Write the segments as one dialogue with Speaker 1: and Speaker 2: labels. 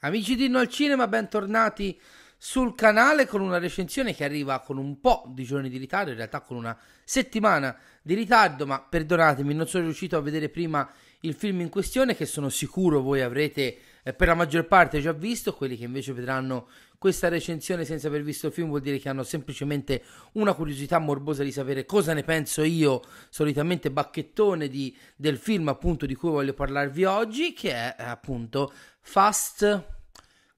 Speaker 1: Amici di No al Cinema, bentornati sul canale con una recensione che arriva con un po' di giorni di ritardo, in realtà con una settimana di ritardo, ma perdonatemi, non sono riuscito a vedere prima il film in questione che sono sicuro voi avrete eh, per la maggior parte già visto, quelli che invece vedranno questa recensione senza aver visto il film vuol dire che hanno semplicemente una curiosità morbosa di sapere cosa ne penso io, solitamente bacchettone di, del film appunto di cui voglio parlarvi oggi, che è appunto Fast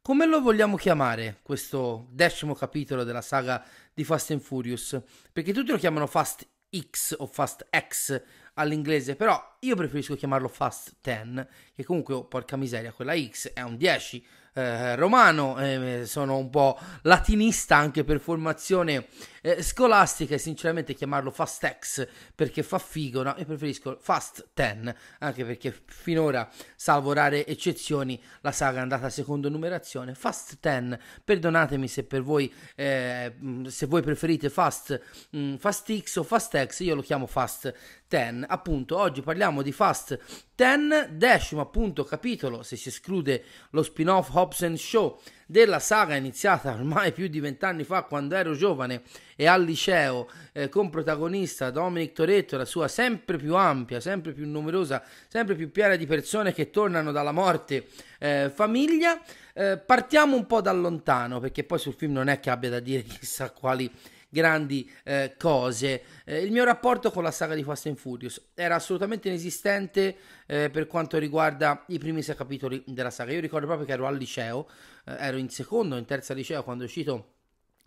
Speaker 1: come lo vogliamo chiamare questo decimo capitolo della saga di Fast and Furious? Perché tutti lo chiamano Fast X o Fast X all'inglese, però io preferisco chiamarlo Fast 10, che comunque, oh, porca miseria, quella X è un 10 eh, romano, eh, sono un po' latinista anche per formazione eh, scolastica e sinceramente chiamarlo Fastex perché fa figo, no? Io preferisco Fast 10, anche perché finora, salvo rare eccezioni, la saga è andata secondo numerazione. Fast 10, perdonatemi se per voi, eh, se voi preferite Fast, mh, Fast X o Fast X, io lo chiamo Fast 10. Appunto, oggi parliamo di Fast 10, decimo appunto capitolo, se si esclude lo spin-off Hobbs Show della saga iniziata ormai più di vent'anni fa quando ero giovane e al liceo eh, con protagonista Dominic Toretto e la sua sempre più ampia, sempre più numerosa, sempre più piena di persone che tornano dalla morte eh, famiglia. Eh, partiamo un po' da lontano perché poi sul film non è che abbia da dire chissà quali grandi eh, cose. Eh, il mio rapporto con la saga di Fast and Furious era assolutamente inesistente eh, per quanto riguarda i primi sei capitoli della saga. Io ricordo proprio che ero al liceo, eh, ero in secondo in terza liceo quando è uscito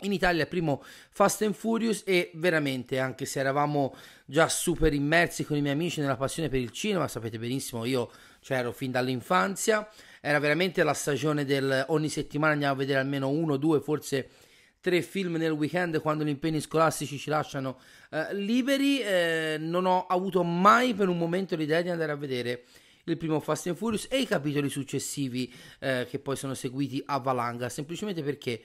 Speaker 1: in Italia il primo Fast and Furious e veramente anche se eravamo già super immersi con i miei amici nella passione per il cinema, sapete benissimo io c'ero cioè fin dall'infanzia, era veramente la stagione del ogni settimana andiamo a vedere almeno uno, due, forse tre film nel weekend quando gli impegni scolastici ci lasciano eh, liberi. Eh, non ho avuto mai per un momento l'idea di andare a vedere il primo Fast and Furious e i capitoli successivi eh, che poi sono seguiti a valanga, semplicemente perché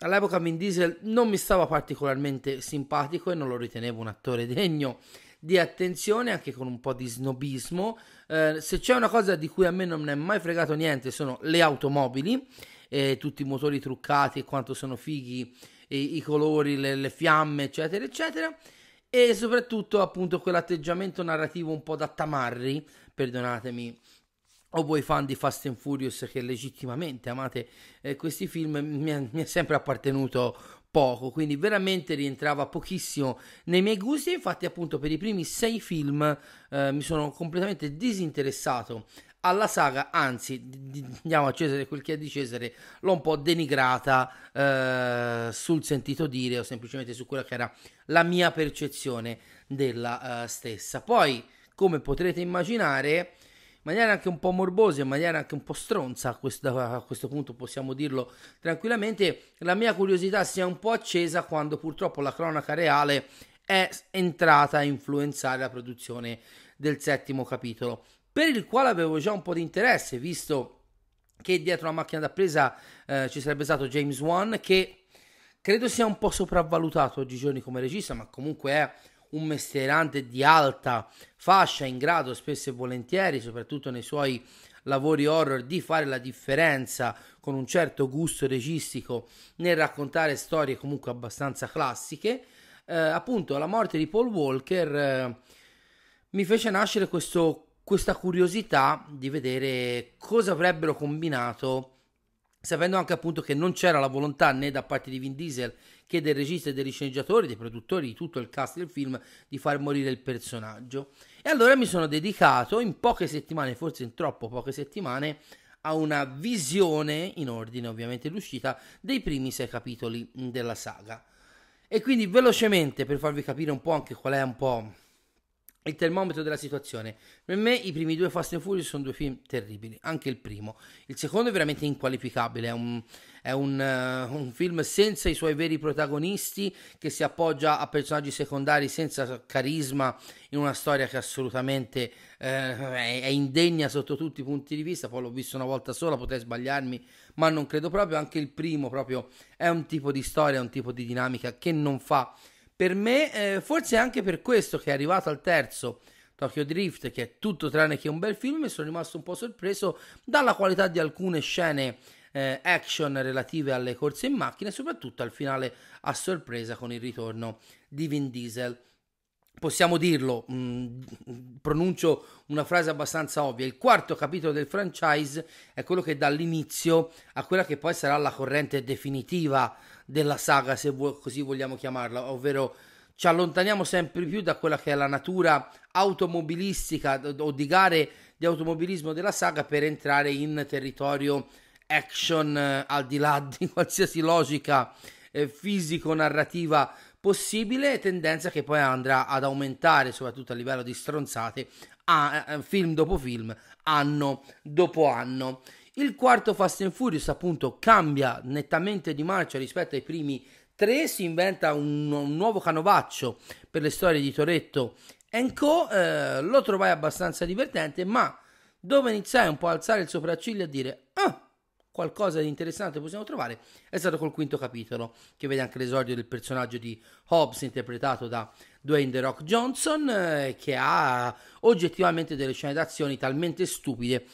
Speaker 1: all'epoca Vin Diesel non mi stava particolarmente simpatico e non lo ritenevo un attore degno di attenzione, anche con un po' di snobismo. Eh, se c'è una cosa di cui a me non è mai fregato niente sono le automobili eh, tutti i motori truccati e quanto sono fighi i, i colori, le, le fiamme, eccetera, eccetera. E soprattutto appunto quell'atteggiamento narrativo un po' da tamarri, perdonatemi, o voi fan di Fast and Furious che legittimamente amate eh, questi film, mi è, mi è, sempre appartenuto poco, quindi veramente rientrava pochissimo nei miei gusti. Infatti, appunto, per i primi sei film eh, mi sono completamente disinteressato alla saga, anzi, diamo a Cesare quel che è di Cesare, l'ho un po' denigrata eh, sul sentito dire o semplicemente su quella che era la mia percezione della uh, stessa. Poi, come potrete immaginare, in maniera anche un po' morbosa, in maniera anche un po' stronza, a questo, a questo punto possiamo dirlo tranquillamente, la mia curiosità si è un po' accesa quando purtroppo la cronaca reale è entrata a influenzare la produzione del settimo capitolo per il quale avevo già un po' di interesse, visto che dietro la macchina da presa eh, ci sarebbe stato James Wan, che credo sia un po' sopravvalutato oggigiorno come regista, ma comunque è un mestierante di alta fascia, in grado spesso e volentieri, soprattutto nei suoi lavori horror, di fare la differenza con un certo gusto registico nel raccontare storie comunque abbastanza classiche. Eh, appunto, la morte di Paul Walker eh, mi fece nascere questo questa curiosità di vedere cosa avrebbero combinato sapendo anche appunto che non c'era la volontà né da parte di Vin Diesel che del regista e degli sceneggiatori, dei produttori, di tutto il cast del film di far morire il personaggio. E allora mi sono dedicato in poche settimane, forse in troppo poche settimane, a una visione, in ordine ovviamente l'uscita, dei primi sei capitoli della saga. E quindi velocemente per farvi capire un po' anche qual è un po' il termometro della situazione. Per me i primi due Fast and Furious sono due film terribili, anche il primo. Il secondo è veramente inqualificabile, è un, è un, uh, un film senza i suoi veri protagonisti, che si appoggia a personaggi secondari senza carisma, in una storia che assolutamente uh, è, è, indegna sotto tutti i punti di vista. Poi l'ho visto una volta sola, potrei sbagliarmi, ma non credo proprio. Anche il primo proprio è un tipo di storia, un tipo di dinamica che non fa Per me, eh, forse anche per questo che è arrivato al terzo Tokyo Drift, che è tutto tranne che un bel film, e sono rimasto un po' sorpreso dalla qualità di alcune scene eh, action relative alle corse in macchina e soprattutto al finale a sorpresa con il ritorno di Vin Diesel. Possiamo dirlo, mh, mm, pronuncio una frase abbastanza ovvia, il quarto capitolo del franchise è quello che dà l'inizio a quella che poi sarà la corrente definitiva della saga, se vo- così vogliamo chiamarla, ovvero ci allontaniamo sempre più da quella che è la natura automobilistica o di gare di automobilismo della saga per entrare in territorio action eh, al di là di qualsiasi logica eh, fisico-narrativa possibile, tendenza che poi andrà ad aumentare soprattutto a livello di stronzate a, a, film dopo film, anno dopo anno. Il quarto Fast and Furious appunto cambia nettamente di marcia rispetto ai primi 3 si inventa un, un nuovo canovaccio per le storie di Toretto Co. Eh, lo trovai abbastanza divertente, ma dove iniziai un po' a alzare il sopracciglio e a dire ah, qualcosa di interessante possiamo trovare è stato col quinto capitolo, che vede anche l'esordio del personaggio di Hobbs interpretato da Dwayne The Rock Johnson, eh, che ha oggettivamente delle scene d'azione talmente stupide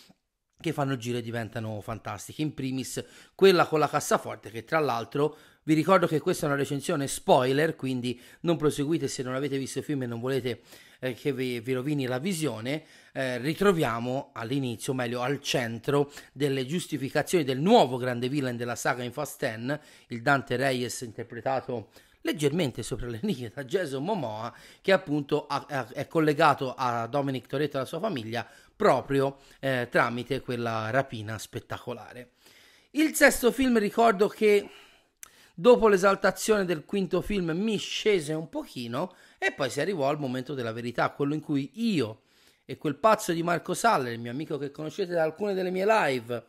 Speaker 1: che fanno giro e diventano fantastiche. In primis quella con la cassaforte, che tra l'altro vi ricordo che questa è una recensione spoiler, quindi non proseguite se non avete visto il film e non volete eh, che vi, vi, rovini la visione. Eh, ritroviamo all'inizio, o meglio al centro, delle giustificazioni del nuovo grande villain della saga in Fast 10, il Dante Reyes interpretato leggermente sopra le righe da Jason Momoa, che appunto ha, ha, è collegato a Dominic Toretto e alla sua famiglia proprio eh, tramite quella rapina spettacolare. Il sesto film ricordo che dopo l'esaltazione del quinto film mi scese un pochino e poi si arrivò al momento della verità, quello in cui io e quel pazzo di Marco Saller, il mio amico che conoscete da alcune delle mie live,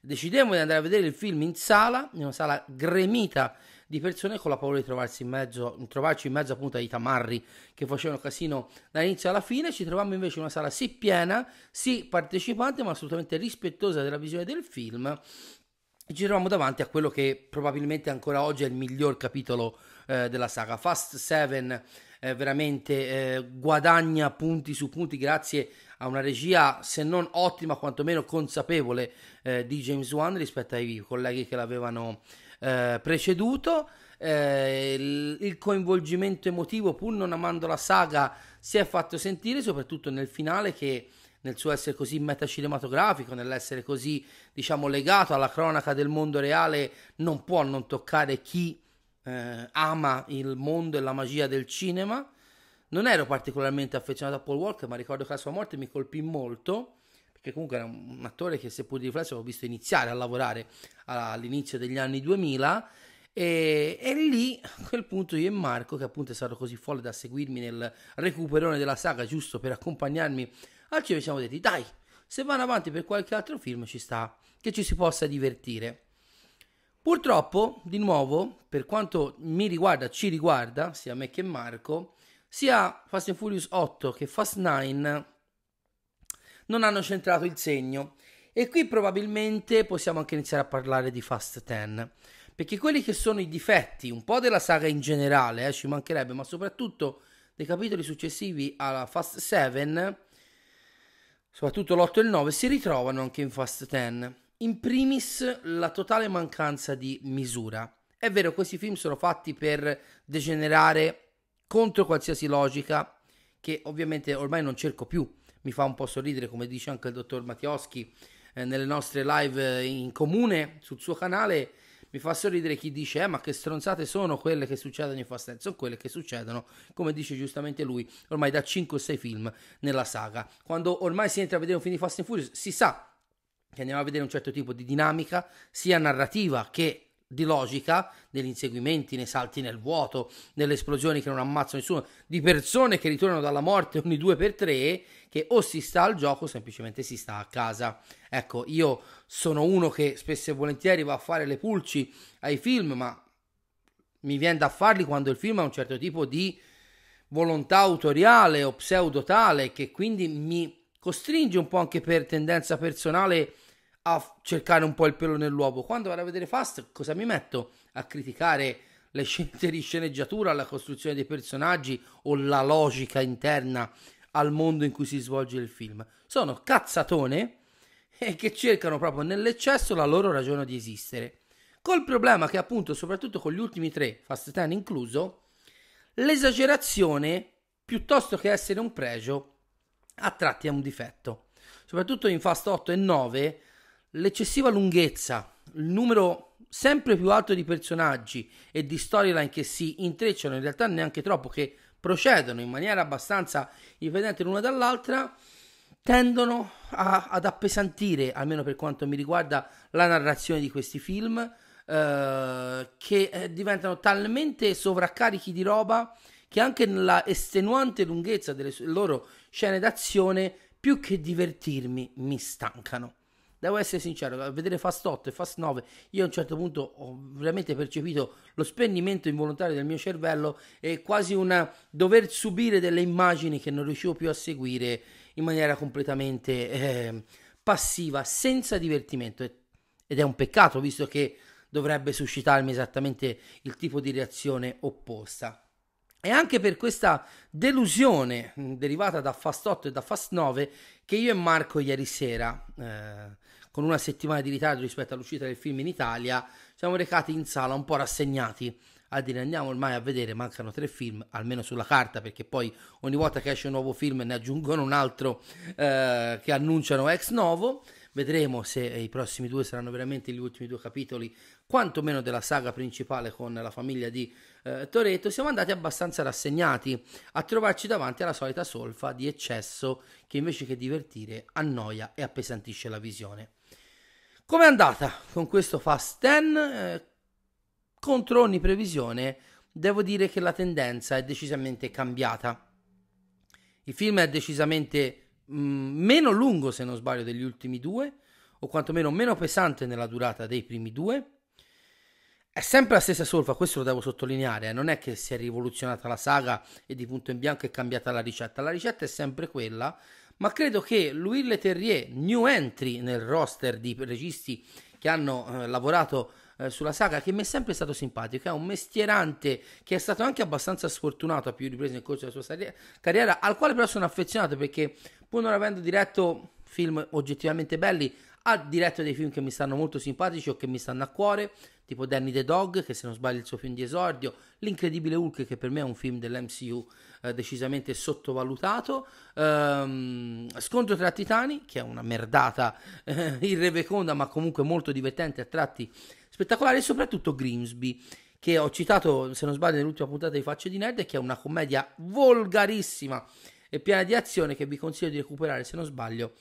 Speaker 1: decidemmo di andare a vedere il film in sala, in una sala gremita di persone con la paura di trovarsi in mezzo, trovarci in mezzo appunto ai tamarri che facevano casino dall'inizio alla fine. Ci trovammo invece in una sala sì piena, sì partecipante, ma assolutamente rispettosa della visione del film. E ci trovammo davanti a quello che probabilmente ancora oggi è il miglior capitolo eh, della saga. Fast 7 eh, veramente eh, guadagna punti su punti grazie a una regia se non ottima quantomeno consapevole eh, di James Wan rispetto ai colleghi che l'avevano eh, preceduto. Eh, il, coinvolgimento emotivo, pur non amando la saga, si è fatto sentire, soprattutto nel finale che nel suo essere così metacinematografico, nell'essere così, diciamo, legato alla cronaca del mondo reale, non può non toccare chi eh, ama il mondo e la magia del cinema. Non ero particolarmente affezionato a Paul Walker, ma ricordo che la sua morte mi colpì molto che comunque era un attore che seppur di riflesso avevo visto iniziare a lavorare all'inizio degli anni 2000 e, e, lì a quel punto io e Marco che appunto è stato così folle da seguirmi nel recuperone della saga giusto per accompagnarmi al cinema ci siamo detti dai se vanno avanti per qualche altro film ci sta che ci si possa divertire. Purtroppo di nuovo per quanto mi riguarda ci riguarda sia me che Marco sia Fast and Furious 8 che Fast 9 non hanno centrato il segno. E qui probabilmente possiamo anche iniziare a parlare di Fast 10. Perché quelli che sono i difetti, un po' della saga in generale, eh, ci mancherebbe, ma soprattutto dei capitoli successivi alla Fast 7, soprattutto l'8 e il 9, si ritrovano anche in Fast 10. In primis la totale mancanza di misura. È vero, questi film sono fatti per degenerare contro qualsiasi logica, che ovviamente ormai non cerco più mi fa un po' sorridere, come dice anche il dottor Mattioschi eh, nelle nostre live eh, in comune sul suo canale. Mi fa sorridere chi dice: eh, ma che stronzate sono quelle che succedono in Fast Ten? Sono quelle che succedono, come dice giustamente lui, ormai da 5 o 6 film nella saga. Quando ormai si entra a vedere un film di Fast and Furious, si sa che andiamo a vedere un certo tipo di dinamica, sia narrativa che di logica negli inseguimenti, nei salti nel vuoto, nelle esplosioni che non ammazzano nessuno, di persone che ritornano dalla morte ogni due per tre, che o si sta al gioco o semplicemente si sta a casa. Ecco, io sono uno che spesso e volentieri va a fare le pulci ai film, ma mi viene da farli quando il film ha un certo tipo di volontà autoriale o pseudotale che quindi mi costringe un po' anche per tendenza personale a cercare un po' il pelo nell'uovo. Quando vado a vedere Fast, cosa mi metto? A criticare le scelte di sceneggiatura, la costruzione dei personaggi o la logica interna al mondo in cui si svolge il film. Sono cazzatone e che cercano proprio nell'eccesso la loro ragione di esistere. Col problema che appunto, soprattutto con gli ultimi tre, Fast 10 incluso, l'esagerazione, piuttosto che essere un pregio, a tratti è un difetto. Soprattutto in Fast 8 e 9, l'eccessiva lunghezza, il numero sempre più alto di personaggi e di storyline che si intrecciano, in realtà neanche troppo, che procedono in maniera abbastanza indipendente l'una dall'altra, tendono a, ad appesantire, almeno per quanto mi riguarda, la narrazione di questi film, eh, che eh, diventano talmente sovraccarichi di roba che anche nella estenuante lunghezza delle loro scene d'azione, più che divertirmi, mi stancano. Devo essere sincero, a vedere Fast 8 e Fast 9, io a un certo punto ho veramente percepito lo spegnimento involontario del mio cervello e quasi un dover subire delle immagini che non riuscivo più a seguire in maniera completamente eh, passiva, senza divertimento. Ed è un peccato, visto che dovrebbe suscitarmi esattamente il tipo di reazione opposta. E anche per questa delusione derivata da Fast 8 e da Fast 9 che io e Marco ieri sera, eh, con una settimana di ritardo rispetto all'uscita del film in Italia, siamo recati in sala un po' rassegnati a dire andiamo ormai a vedere, mancano tre film, almeno sulla carta, perché poi ogni volta che esce un nuovo film ne aggiungono un altro eh, che annunciano ex novo. Vedremo se i prossimi due saranno veramente gli ultimi due capitoli, quantomeno della saga principale con la famiglia di eh, Toretto. Siamo andati abbastanza rassegnati a trovarci davanti alla solita solfa di eccesso che invece che divertire annoia e appesantisce la visione. Com'è andata con questo Fast 10? Eh, contro ogni previsione, devo dire che la tendenza è decisamente cambiata. Il film è decisamente mh, mm, meno lungo, se non sbaglio, degli ultimi due, o quantomeno meno pesante nella durata dei primi due. È sempre la stessa solfa, questo lo devo sottolineare, eh? non è che si è rivoluzionata la saga e di punto in bianco è cambiata la ricetta, la ricetta è sempre quella, ma credo che Louis Leterrier, new entry nel roster di registi che hanno eh, lavorato eh, sulla saga che mi è sempre stato simpatico. È un mestierante che è stato anche abbastanza sfortunato a più riprese nel corso della sua carriera, al quale però sono affezionato perché pur non avendo diretto film oggettivamente belli, ha diretto dei film che mi stanno molto simpatici o che mi stanno a cuore, tipo Danny the Dog, che se non sbaglio è il suo film di esordio, L'incredibile Hulk, che per me è un film dell'MCU eh, decisamente sottovalutato, ehm, Scontro tra titani, che è una merdata eh, irreveconda ma comunque molto divertente a tratti spettacolare, e soprattutto Grimsby, che ho citato, se non sbaglio, nell'ultima puntata di Facce di Nerd, che è una commedia volgarissima e piena di azione che vi consiglio di recuperare, se non sbaglio,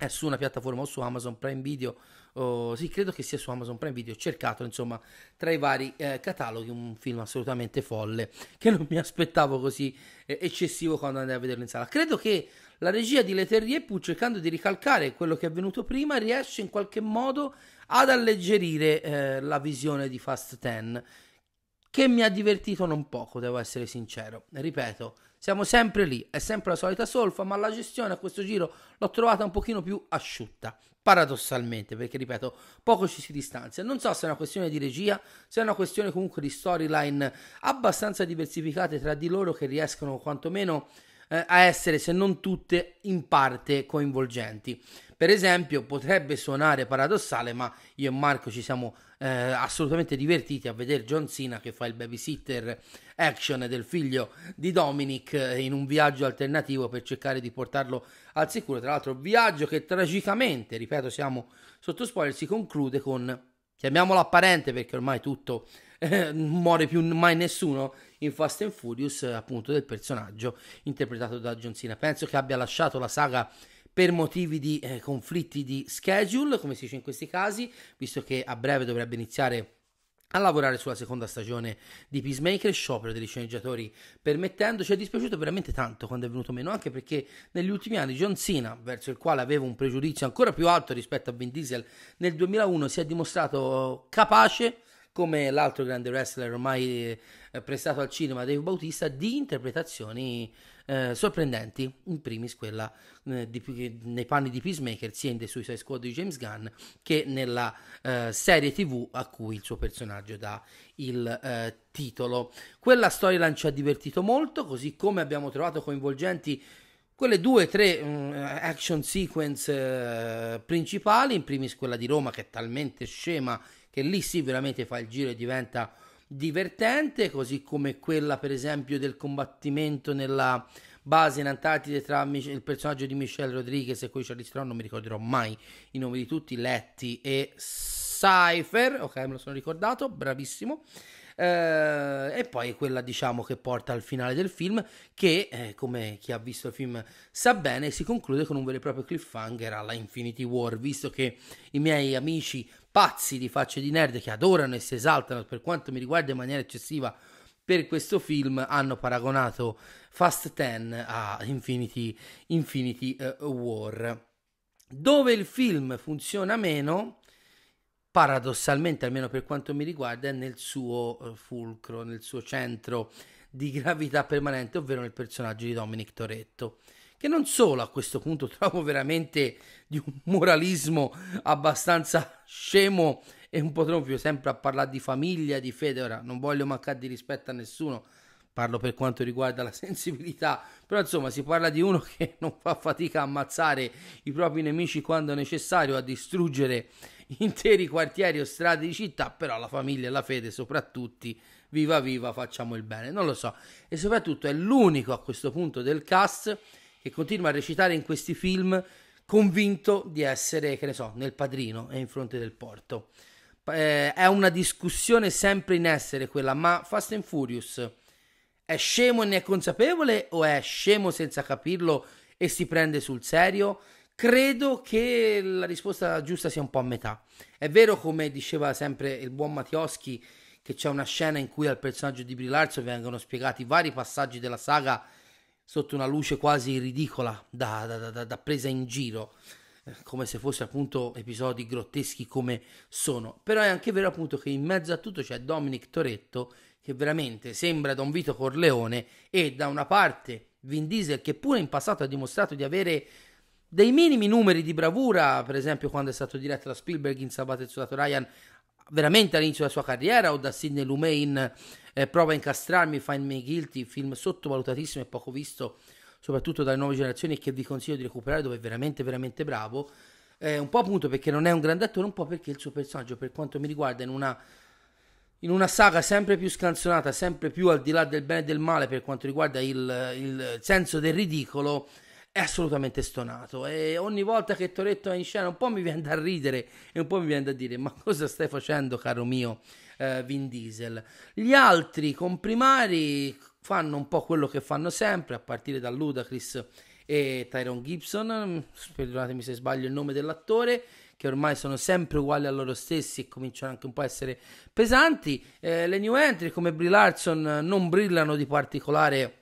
Speaker 1: è su una piattaforma o su Amazon Prime Video, oh, sì, credo che sia su Amazon Prime Video, ho cercato insomma tra i vari eh, cataloghi un film assolutamente folle che non mi aspettavo così eh, eccessivo quando andai a vederlo in sala. Credo che la regia di Leterrier, pur cercando di ricalcare quello che è avvenuto prima, riesce in qualche modo ad alleggerire eh, la visione di Fast 10 che mi ha divertito non poco, devo essere sincero. Ripeto, siamo sempre lì, è sempre la solita solfa, ma la gestione a questo giro l'ho trovata un pochino più asciutta, paradossalmente, perché ripeto, poco ci si distanzia. Non so se è una questione di regia, se è una questione comunque di storyline abbastanza diversificate tra di loro che riescono quantomeno eh, a essere, se non tutte, in parte coinvolgenti. Per esempio, potrebbe suonare paradossale, ma io e Marco ci siamo eh, assolutamente divertiti a vedere John Cena che fa il babysitter action del figlio di Dominic eh, in un viaggio alternativo per cercare di portarlo al sicuro. Tra l'altro, viaggio che tragicamente, ripeto, siamo sotto spoiler, si conclude con chiamiamolo apparente perché ormai tutto eh, muore più mai nessuno in Fast and Furious, appunto, del personaggio interpretato da John Cena. Penso che abbia lasciato la saga per motivi di eh, conflitti di schedule, come si dice in questi casi, visto che a breve dovrebbe iniziare a lavorare sulla seconda stagione di Peacemaker, sciopero degli sceneggiatori permettendo, ci è dispiaciuto veramente tanto quando è venuto meno, anche perché negli ultimi anni John Cena, verso il quale avevo un pregiudizio ancora più alto rispetto a Vin Diesel, nel 2001 si è dimostrato capace come l'altro grande wrestler ormai eh, prestato al cinema, Dave Bautista, di interpretazioni eh, sorprendenti, in primis quella eh, di, nei panni di Peacemaker sia in The Suicide Squad di James Gunn che nella eh, serie tv a cui il suo personaggio dà il eh, titolo. Quella storyline ci ha divertito molto, così come abbiamo trovato coinvolgenti quelle due o tre um, action sequence uh, principali, in primis quella di Roma che è talmente scema che lì sì veramente fa il giro e diventa divertente, così come quella per esempio del combattimento nella base in Antartide tra il personaggio di Michelle Rodriguez e di Charlize Theron, non mi ricorderò mai i nomi di tutti, Letti e Cypher, ok me lo sono ricordato, bravissimo. Eh, e poi quella diciamo che porta al finale del film che eh, come chi ha visto il film sa bene si conclude con un vero e proprio cliffhanger alla Infinity War visto che i miei amici pazzi di facce di nerd che adorano e si esaltano per quanto mi riguarda in maniera eccessiva per questo film hanno paragonato Fast 10 a Infinity, Infinity uh, War. Dove il film funziona meno paradossalmente, almeno per quanto mi riguarda, è nel suo eh, fulcro, nel suo centro di gravità permanente, ovvero nel personaggio di Dominic Toretto, che non solo a questo punto trovo veramente di un moralismo abbastanza scemo e un po' troppo sempre a parlare di famiglia, di fede, ora non voglio mancare di rispetto a nessuno, parlo per quanto riguarda la sensibilità, però insomma si parla di uno che non fa fatica a ammazzare i propri nemici quando necessario, a distruggere interi quartieri o strade di città, però la famiglia e la fede soprattutto, viva viva, facciamo il bene, non lo so. E soprattutto è l'unico a questo punto del cast che continua a recitare in questi film convinto di essere, che ne so, nel padrino e in fronte del porto. Eh, è una discussione sempre in essere quella, ma Fast and Furious è scemo e ne è consapevole o è scemo senza capirlo e si prende sul serio? Credo che la risposta giusta sia un po' a metà. È vero, come diceva sempre il buon Mattioschi, che c'è una scena in cui al personaggio di Brie Larson vengono spiegati vari passaggi della saga sotto una luce quasi ridicola, da, da, da, da presa in giro, eh, come se fossero appunto episodi grotteschi come sono. Però è anche vero appunto che in mezzo a tutto c'è Dominic Toretto che veramente sembra Don Vito Corleone e da una parte Vin Diesel che pure in passato ha dimostrato di avere dei minimi numeri di bravura, per esempio quando è stato diretto da Spielberg in Sabato e il soldato Ryan, veramente all'inizio della sua carriera, o da Sidney Lumet in eh, Prova a incastrarmi, Find Me Guilty, film sottovalutatissimo e poco visto, soprattutto dalle nuove generazioni, che vi consiglio di recuperare, dove è veramente, veramente bravo. Eh, un po' appunto perché non è un grande attore, un po' perché il suo personaggio, per quanto mi riguarda, in una in una saga sempre più scanzonata, sempre più al di là del bene e del male per quanto riguarda il, il senso del ridicolo, è assolutamente stonato. E ogni volta che Toretto è in scena un po' mi viene da ridere e un po' mi viene da dire ma cosa stai facendo caro mio eh, Vin Diesel? Gli altri comprimari fanno un po' quello che fanno sempre a partire da Ludacris e Tyrone Gibson. Perdonatemi se sbaglio il nome dell'attore che ormai sono sempre uguali a loro stessi e cominciano anche un po' a essere pesanti. Eh, le new entry come Brie Larson non brillano di particolare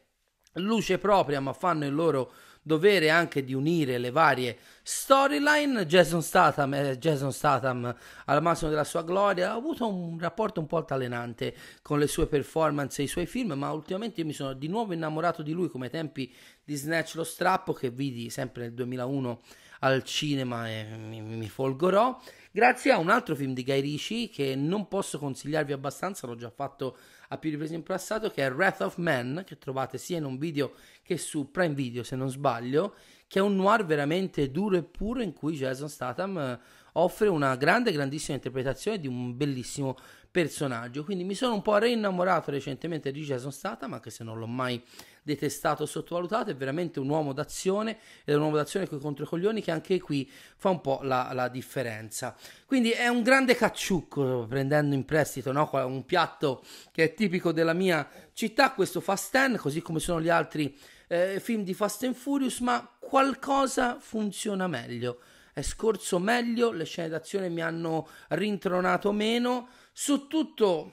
Speaker 1: luce propria ma fanno il loro dovere anche di unire le varie storyline. Jason Statham, eh, Jason Statham al massimo della sua gloria ha avuto un rapporto un po' altalenante con le sue performance e i suoi film, ma ultimamente io mi sono di nuovo innamorato di lui come ai tempi di Snatch lo strappo che vidi sempre nel 2001 al cinema e mi, mi folgorò. Grazie a un altro film di Guy Ritchie che non posso consigliarvi abbastanza, l'ho già fatto a più riprese in passato, che è Wrath of Man, che trovate sia in un video che su Prime Video se non sbaglio, che è un noir veramente duro e puro in cui Jason Statham eh, offre una grande, grandissima interpretazione di un bellissimo personaggio. Quindi mi sono un po' reinnamorato recentemente di Jason Statham, anche se non l'ho mai detestato o sottovalutato, è veramente un uomo d'azione ed è un uomo d'azione con i controcoglioni che anche qui fa un po' la, la differenza. Quindi è un grande cacciucco prendendo in prestito no? un piatto che è tipico della mia città, questo Fast 10, così come sono gli altri eh, film di Fast and Furious, ma qualcosa funziona meglio. È scorso meglio, le scene d'azione mi hanno rintronato meno, su tutto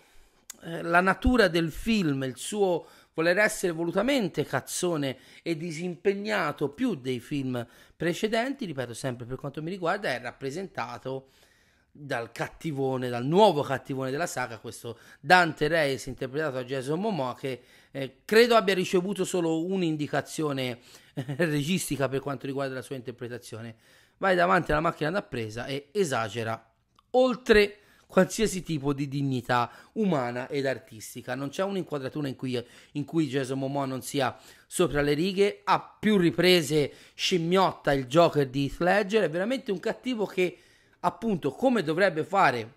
Speaker 1: eh, la natura del film, il suo voler essere volutamente cazzone e disimpegnato più dei film precedenti, ripeto sempre per quanto mi riguarda, è rappresentato dal cattivone, dal nuovo cattivone della saga, questo Dante Reyes interpretato da Jason Momoa che eh, credo abbia ricevuto solo un'indicazione eh, registica per quanto riguarda la sua interpretazione. Vai davanti alla macchina da presa e esagera oltre qualsiasi tipo di dignità umana ed artistica. Non c'è un'inquadratura in cui, in cui Jason Momoa non sia sopra le righe, a più riprese scimmiotta il Joker di Heath Ledger, è veramente un cattivo che appunto come dovrebbe fare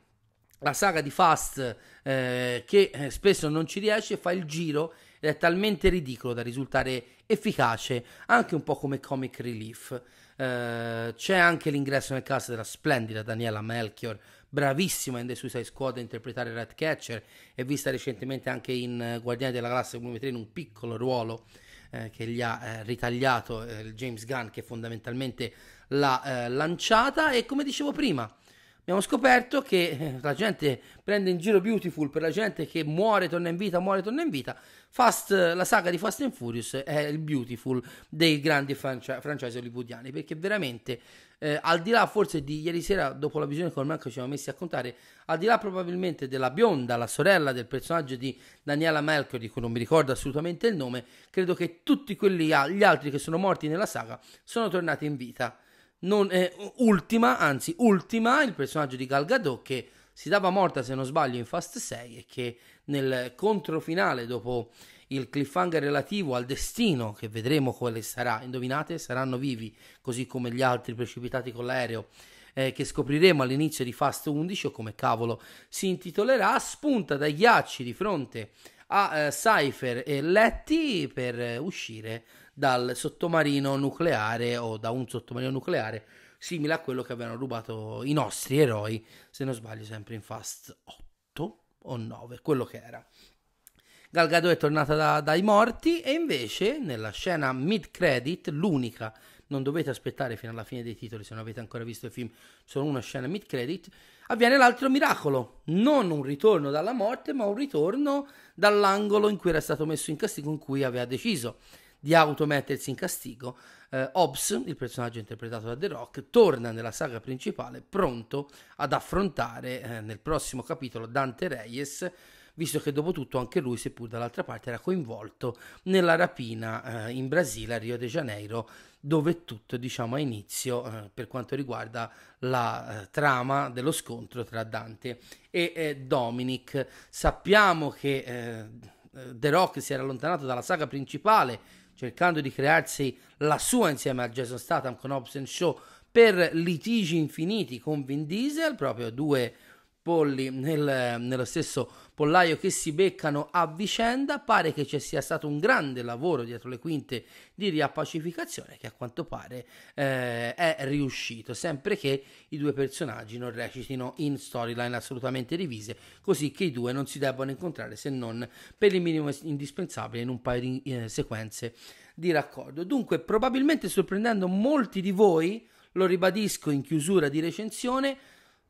Speaker 1: la saga di Fast eh, che eh, spesso non ci riesce, fa il giro ed è talmente ridicolo da risultare efficace anche un po' come comic relief. Eh, c'è anche l'ingresso nel cast della splendida Daniela Melchior, bravissima in The Suicide Squad a interpretare Ratcatcher e vista recentemente anche in eh, Guardiani della Galassia Volume 3 in un piccolo ruolo eh, che gli ha eh, ritagliato eh, James Gunn che fondamentalmente l'ha eh, lanciata e come dicevo prima abbiamo scoperto che eh, la gente prende in giro Beautiful per la gente che muore, torna in vita, muore, torna in vita. Fast, la saga di Fast and Furious è il Beautiful dei grandi franchi- franchise hollywoodiani perché veramente eh, al di là forse di ieri sera dopo la visione con Marco ci siamo messi a contare al di là probabilmente della bionda la sorella del personaggio di Daniela Melchior di cui non mi ricordo assolutamente il nome credo che tutti quelli gli altri che sono morti nella saga sono tornati in vita non, eh, ultima, anzi ultima, il personaggio di Gal Gadot che si dava morta se non sbaglio in Fast 6 e che nel controfinale dopo il cliffhanger relativo al destino che vedremo quale sarà, indovinate, saranno vivi così come gli altri precipitati con l'aereo eh, che scopriremo all'inizio di Fast 11 o come cavolo si intitolerà, spunta dai ghiacci di fronte a eh, Cypher e Letty per eh, uscire dal sottomarino nucleare o da un sottomarino nucleare simile a quello che avevano rubato i nostri eroi, se non sbaglio sempre in Fast 8 o 9, quello che era. Gal Gadot è tornata da, dai morti e invece nella scena mid credit, l'unica, non dovete aspettare fino alla fine dei titoli se non avete ancora visto il film, solo una scena mid credit, avviene l'altro miracolo, non un ritorno dalla morte, ma un ritorno dall'angolo in cui era stato messo in castigo, in cui aveva deciso di automettersi in castigo, eh, Hobbs, il personaggio interpretato da The Rock, torna nella saga principale pronto ad affrontare eh, nel prossimo capitolo Dante Reyes, visto che dopo tutto anche lui, seppur dall'altra parte, era coinvolto nella rapina eh, in Brasile, a Rio de Janeiro, dove tutto diciamo ha inizio eh, per quanto riguarda la eh, trama dello scontro tra Dante e eh, Dominic. Sappiamo che eh, The Rock si era allontanato dalla saga principale cercando di crearsi la sua insieme a Jason Statham con Hobbs Show per litigi infiniti con Vin Diesel, proprio due polli nel, nello stesso pollaio che si beccano a vicenda. Pare che ci sia stato un grande lavoro dietro le quinte di riappacificazione che a quanto pare eh, è riuscito, sempre che i due personaggi non recitino in storyline assolutamente rivise, così che i due non si debbano incontrare se non per il minimo indispensabile in un paio di eh, sequenze di raccordo. Dunque, probabilmente sorprendendo molti di voi, lo ribadisco in chiusura di recensione,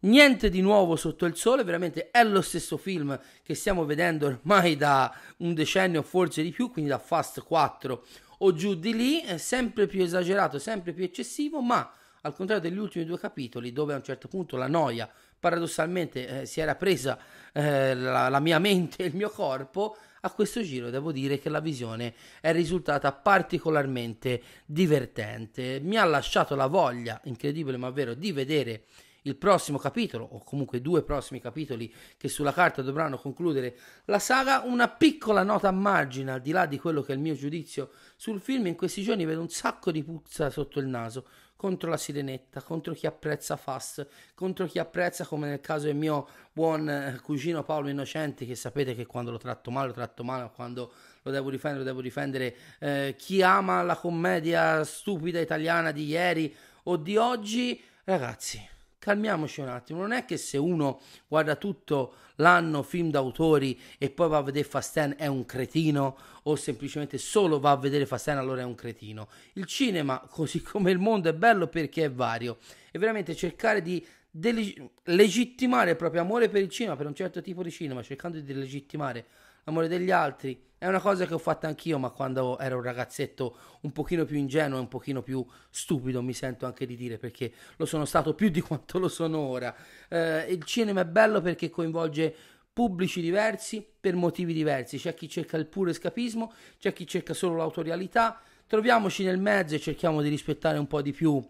Speaker 1: Niente di nuovo sotto il sole, veramente è lo stesso film che stiamo vedendo ormai da un decennio, forse di più, quindi da Fast 4 o giù di lì, è sempre più esagerato, sempre più eccessivo, ma al contrario degli ultimi due capitoli, dove a un certo punto la noia paradossalmente eh, si era presa eh, la, la mia mente e il mio corpo, a questo giro devo dire che la visione è risultata particolarmente divertente. Mi ha lasciato la voglia, incredibile ma vero, di vedere il prossimo capitolo, o comunque due prossimi capitoli che sulla carta dovranno concludere la saga, una piccola nota a margine, al di là di quello che è il mio giudizio sul film, in questi giorni vedo un sacco di puzza sotto il naso contro la sirenetta, contro chi apprezza Fast, contro chi apprezza, come nel caso del mio buon eh, cugino Paolo Innocenti, che sapete che quando lo tratto male, lo tratto male, quando lo devo difendere, lo devo difendere, eh, chi ama la commedia stupida italiana di ieri o di oggi, ragazzi calmiamoci un attimo, non è che se uno guarda tutto l'anno film d'autori e poi va a vedere Fast è un cretino o semplicemente solo va a vedere Fast allora è un cretino. Il cinema, così come il mondo, è bello perché è vario e veramente cercare di deleg- legittimare il proprio amore per il cinema, per un certo tipo di cinema, cercando di legittimare l'amore degli altri. È una cosa che ho fatto anch'io, ma quando ero un ragazzetto un pochino più ingenuo e un pochino più stupido, mi sento anche di dire, perché lo sono stato più di quanto lo sono ora. Eh, il cinema è bello perché coinvolge pubblici diversi per motivi diversi. C'è chi cerca il puro escapismo, c'è chi cerca solo l'autorialità. Troviamoci nel mezzo e cerchiamo di rispettare un po' di più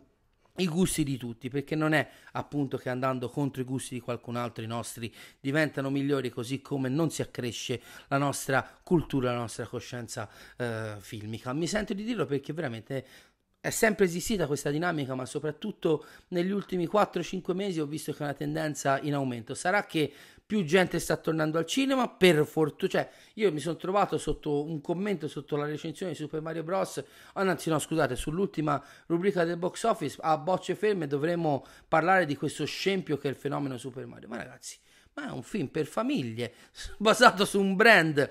Speaker 1: i gusti di tutti, perché non è appunto che andando contro i gusti di qualcun altro i nostri diventano migliori, così come non si accresce la nostra cultura, la nostra coscienza eh, filmica. Mi sento di dirlo perché veramente è sempre esistita questa dinamica, ma soprattutto negli ultimi 4-5 mesi ho visto che è una tendenza in aumento. Sarà che più gente sta tornando al cinema, per fortuna, cioè io mi sono trovato sotto un commento sotto la recensione di Super Mario Bros. Anzi no, scusate, sull'ultima rubrica del box office a bocce ferme dovremmo parlare di questo scempio che è il fenomeno Super Mario. Ma ragazzi, ma è un film per famiglie, basato su un brand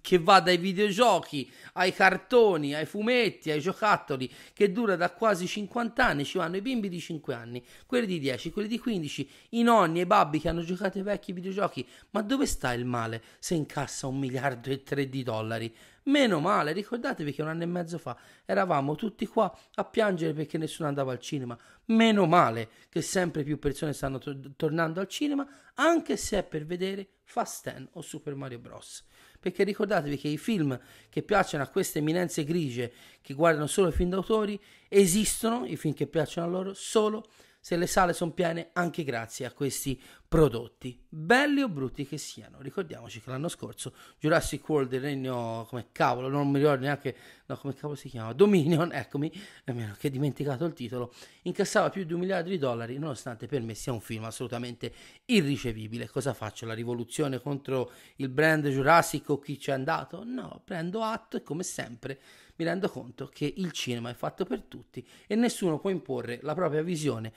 Speaker 1: che va dai videogiochi ai cartoni, ai fumetti, ai giocattoli, che dura da quasi 50 anni, ci vanno i bimbi di 5 anni, quelli di 10, quelli di 15, i nonni e i babbi che hanno giocato ai vecchi videogiochi. Ma dove sta il male se incassa un miliardo e tre di dollari? Meno male, ricordatevi che un anno e mezzo fa eravamo tutti qua a piangere perché nessuno andava al cinema. Meno male che sempre più persone stanno to- tornando al cinema, anche se è per vedere Fast 10 o Super Mario Bros. Perché ricordatevi che i film che piacciono a queste eminenze grigie che guardano solo i film d'autori esistono, i film che piacciono a loro, solo se le sale sono piene anche grazie a questi prodotti, belli o brutti che siano. Ricordiamoci che l'anno scorso Jurassic World, il regno, come cavolo, non mi ricordo neanche, no, come cavolo si chiama, Dominion, eccomi, nemmeno che ho dimenticato il titolo, incassava più di un miliardo di dollari, nonostante per me sia un film assolutamente irricevibile. Cosa faccio? La rivoluzione contro il brand Jurassic o chi ci è andato? No, prendo atto e come sempre mi rendo conto che il cinema è fatto per tutti e nessuno può imporre la propria visione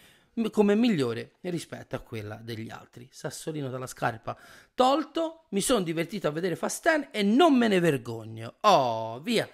Speaker 1: come migliore rispetto a quella degli altri. Sassolino dalla scarpa tolto, mi sono divertito a vedere Fast 10 e non me ne vergogno. Oh, via!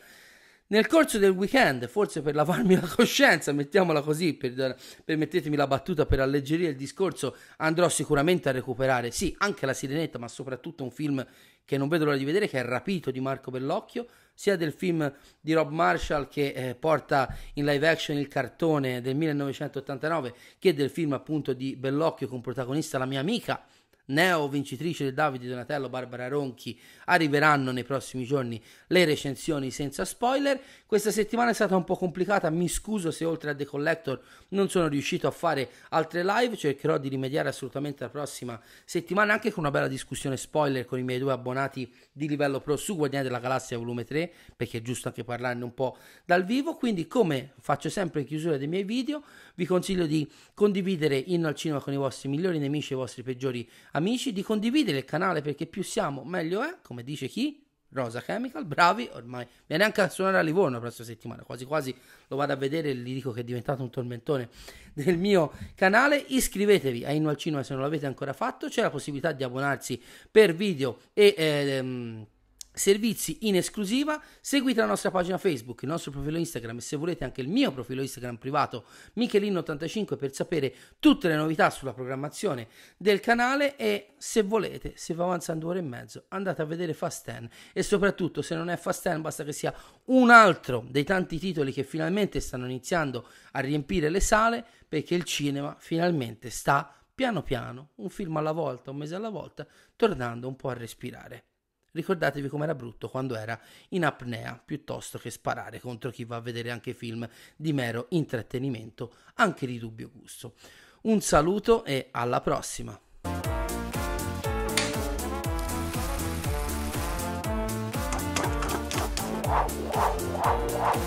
Speaker 1: Nel corso del weekend, forse per lavarmi la coscienza, mettiamola così, per, permettetemi la battuta per alleggerire il discorso, andrò sicuramente a recuperare, sì, anche la Sirenetta, ma soprattutto un film che non vedo l'ora di vedere, che è Rapito di Marco Bellocchio, sia del film di Rob Marshall che eh, porta in live action il cartone del 1989, che del film appunto di Bellocchio con protagonista la mia amica neo vincitrice del Davide Donatello Barbara Ronchi arriveranno nei prossimi giorni le recensioni senza spoiler. Questa settimana è stata un po' complicata mi scuso se oltre a The Collector non sono riuscito a fare altre live cercherò di rimediare assolutamente la prossima settimana anche con una bella discussione spoiler con i miei due abbonati di livello pro su Guardiani della Galassia volume 3 perché è giusto anche parlarne un po' dal vivo. Quindi come faccio sempre in chiusura dei miei video vi consiglio di condividere Inno al Cinema con i vostri migliori nemici e i vostri peggiori amici, di condividere il canale perché più siamo meglio è, come dice chi? Rosa Chemical, bravi, ormai viene anche a suonare a Livorno la prossima settimana, quasi quasi lo vado a vedere e gli dico che è diventato un tormentone del mio canale, iscrivetevi a Inno al Cinema se non l'avete ancora fatto, c'è la possibilità di abbonarsi per video e... Ehm, servizi in esclusiva, seguite la nostra pagina Facebook, il nostro profilo Instagram e se volete anche il mio profilo Instagram privato Michelino85 per sapere tutte le novità sulla programmazione del canale. E se volete, se va avanzando ore e mezzo, andate a vedere Fast 10 e soprattutto se non è Fast 10 basta che sia un altro dei tanti titoli che finalmente stanno iniziando a riempire le sale perché il cinema finalmente sta piano piano, un film alla volta, un mese alla volta, tornando un po' a respirare. Ricordatevi com'era brutto quando era in apnea piuttosto che sparare contro chi va a vedere anche film di mero intrattenimento, anche di dubbio gusto. Un saluto e alla prossima! Wow.